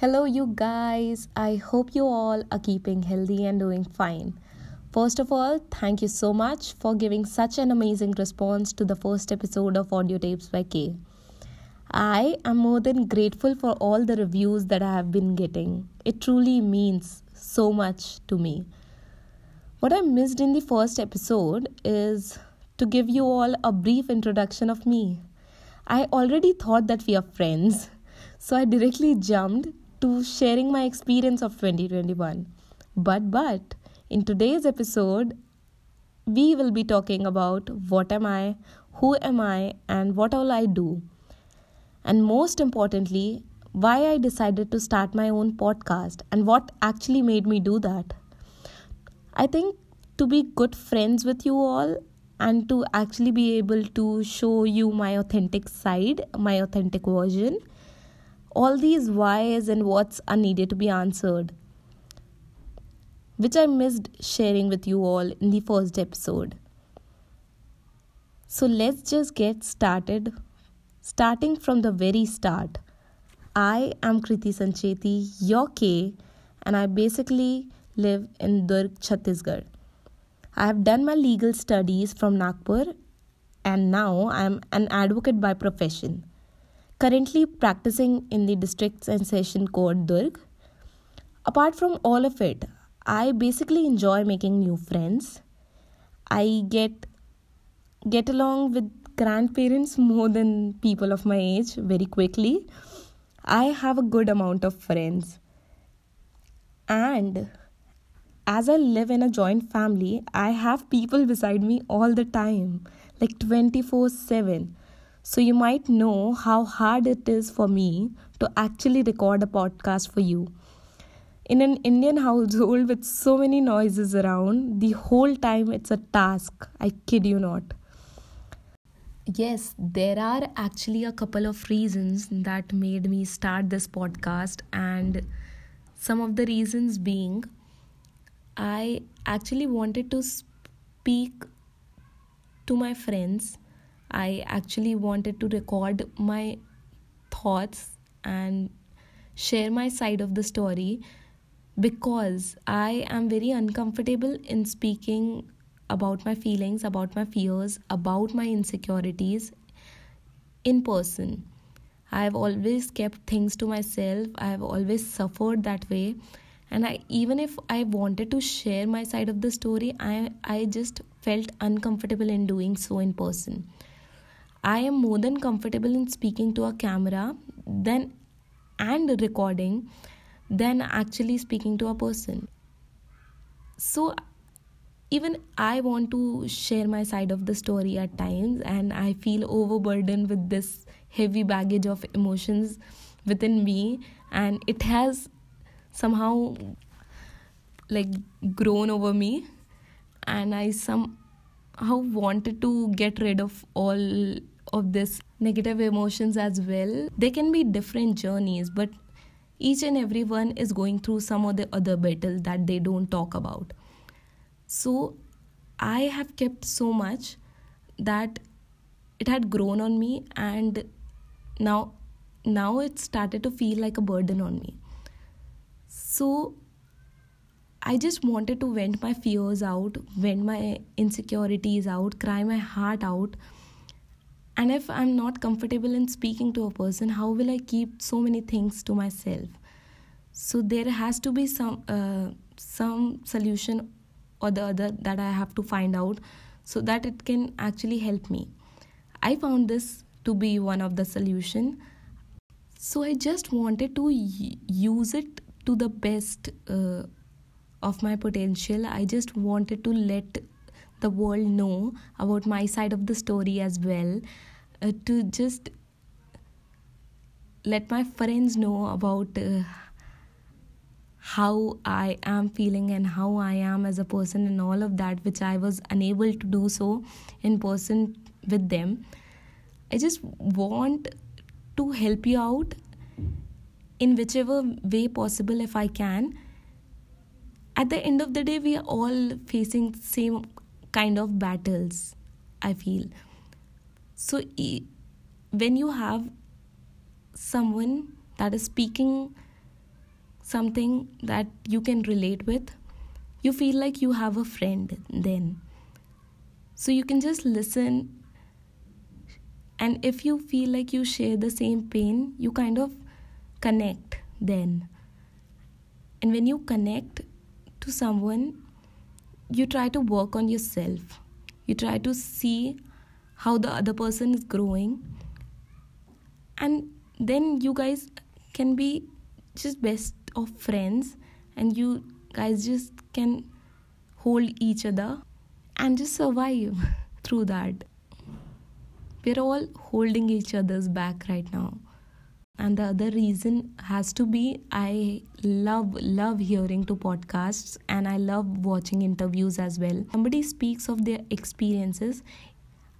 Hello, you guys. I hope you all are keeping healthy and doing fine. First of all, thank you so much for giving such an amazing response to the first episode of Audio Tapes by K. I am more than grateful for all the reviews that I have been getting. It truly means so much to me. What I missed in the first episode is to give you all a brief introduction of me. I already thought that we are friends, so I directly jumped to sharing my experience of 2021. But but in today's episode we will be talking about what am I, who am I and what all I do. And most importantly, why I decided to start my own podcast and what actually made me do that. I think to be good friends with you all and to actually be able to show you my authentic side, my authentic version all these whys and whats are needed to be answered, which I missed sharing with you all in the first episode. So let's just get started. Starting from the very start, I am Kriti Sancheti, your K, and I basically live in Durg, Chhattisgarh. I have done my legal studies from Nagpur and now I am an advocate by profession currently practicing in the district and session court Durg. Apart from all of it, I basically enjoy making new friends. I get get along with grandparents more than people of my age very quickly. I have a good amount of friends. And as I live in a joint family, I have people beside me all the time, like 24 7. So, you might know how hard it is for me to actually record a podcast for you. In an Indian household with so many noises around, the whole time it's a task. I kid you not. Yes, there are actually a couple of reasons that made me start this podcast, and some of the reasons being I actually wanted to speak to my friends I actually wanted to record my thoughts and share my side of the story because I am very uncomfortable in speaking about my feelings, about my fears, about my insecurities in person. I have always kept things to myself. I have always suffered that way. And I even if I wanted to share my side of the story, I I just felt uncomfortable in doing so in person. I am more than comfortable in speaking to a camera than and recording than actually speaking to a person. So even I want to share my side of the story at times and I feel overburdened with this heavy baggage of emotions within me and it has somehow like grown over me and I somehow wanted to get rid of all of this negative emotions as well. There can be different journeys but each and everyone is going through some of the other battle that they don't talk about. So i have kept so much that it had grown on me and now now it started to feel like a burden on me. So i just wanted to vent my fears out vent my insecurities out cry my heart out and if i'm not comfortable in speaking to a person how will i keep so many things to myself? So there has to be some uh, some solution or the other that i have to find out so that it can actually help me. I found this to be one of the solution. So i just wanted to use it to the best uh, of my potential. I just wanted to let the world know about my side of the story as well uh, to just let my friends know about uh, how I am feeling and how I am as a person and all of that, which I was unable to do so in person with them. I just want to help you out in whichever way possible if I can. At the end of the day, we are all facing same kind of battles, I feel so when you have someone that is speaking something that you can relate with, you feel like you have a friend then. So you can just listen. And if you feel like you share the same pain, you kind of connect then. And when you connect to someone, you try to work on yourself. You try to see how the other person is growing. And then you guys can be just best of friends and you guys just can hold each other and just survive through that. We're all holding each other's back right now. And the other reason has to be I love love hearing to podcasts and I love watching interviews as well. Somebody speaks of their experiences.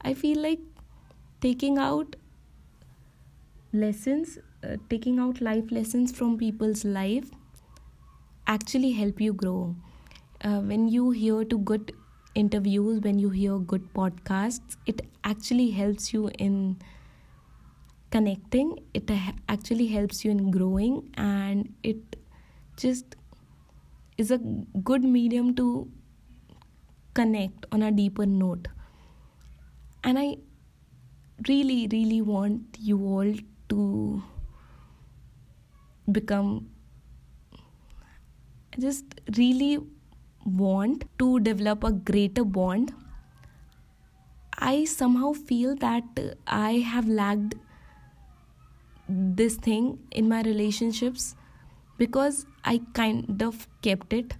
I feel like taking out lessons uh, taking out life lessons from people's life actually help you grow uh, when you hear to good interviews when you hear good podcasts it actually helps you in connecting it actually helps you in growing and it just is a good medium to connect on a deeper note and i really really want you all to become I just really want to develop a greater bond. I somehow feel that I have lacked this thing in my relationships because I kind of kept it.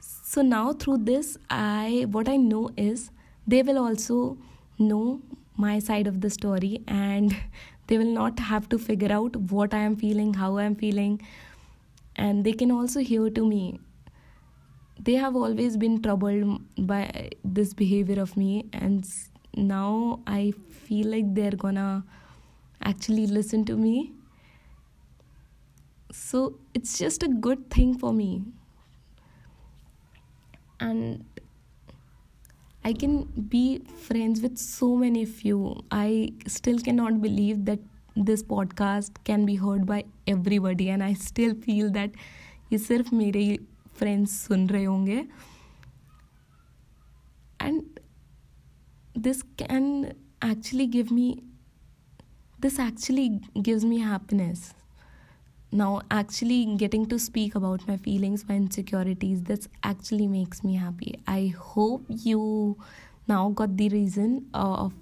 So now through this I what I know is they will also know my side of the story and they will not have to figure out what i am feeling how i am feeling and they can also hear to me they have always been troubled by this behavior of me and now i feel like they're gonna actually listen to me so it's just a good thing for me and I can be friends with so many of you. I still cannot believe that this podcast can be heard by everybody and I still feel that ये सिर्फ मेरे friends सुन रहे होंगे and this can actually give me this actually gives me happiness. Now actually getting to speak about my feelings my insecurities this actually makes me happy. I hope you now got the reason uh, of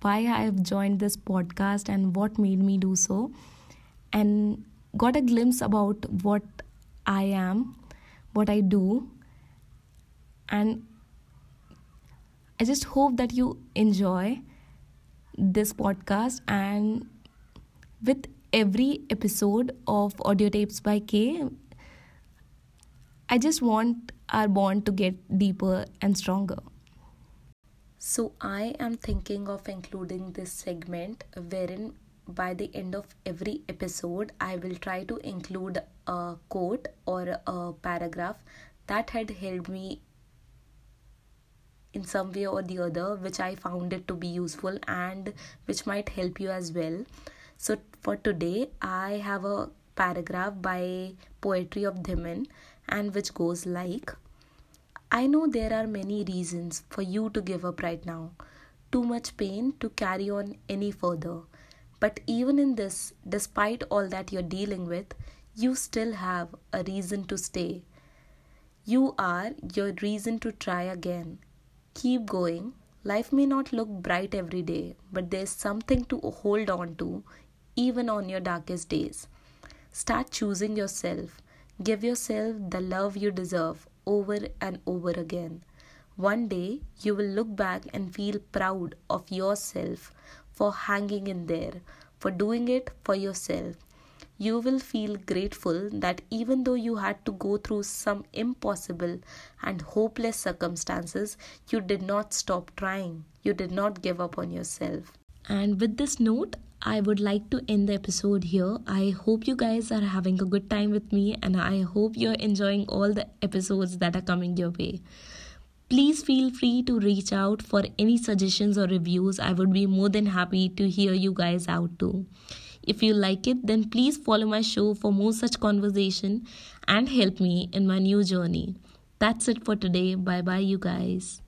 why i have joined this podcast and what made me do so and got a glimpse about what i am what i do and i just hope that you enjoy this podcast and with every episode of Audio Tapes by K, I just want our bond to get deeper and stronger. So, I am thinking of including this segment wherein by the end of every episode, I will try to include a quote or a paragraph that had helped me in some way or the other, which I found it to be useful and which might help you as well. So for today, I have a paragraph by Poetry of Dhiman and which goes like I know there are many reasons for you to give up right now. Too much pain to carry on any further. But even in this, despite all that you're dealing with, you still have a reason to stay. You are your reason to try again. Keep going. Life may not look bright every day, but there's something to hold on to even on your darkest days. Start choosing yourself. Give yourself the love you deserve over and over again. One day you will look back and feel proud of yourself for hanging in there, for doing it for yourself. You will feel grateful that even though you had to go through some impossible and hopeless circumstances, you did not stop trying. You did not give up on yourself. And with this note, I would like to end the episode here. I hope you guys are having a good time with me and I hope you're enjoying all the episodes that are coming your way. Please feel free to reach out for any suggestions or reviews. I would be more than happy to hear you guys out too. If you like it, then please follow my show for more such conversation and help me in my new journey. That's it for today. Bye bye, you guys.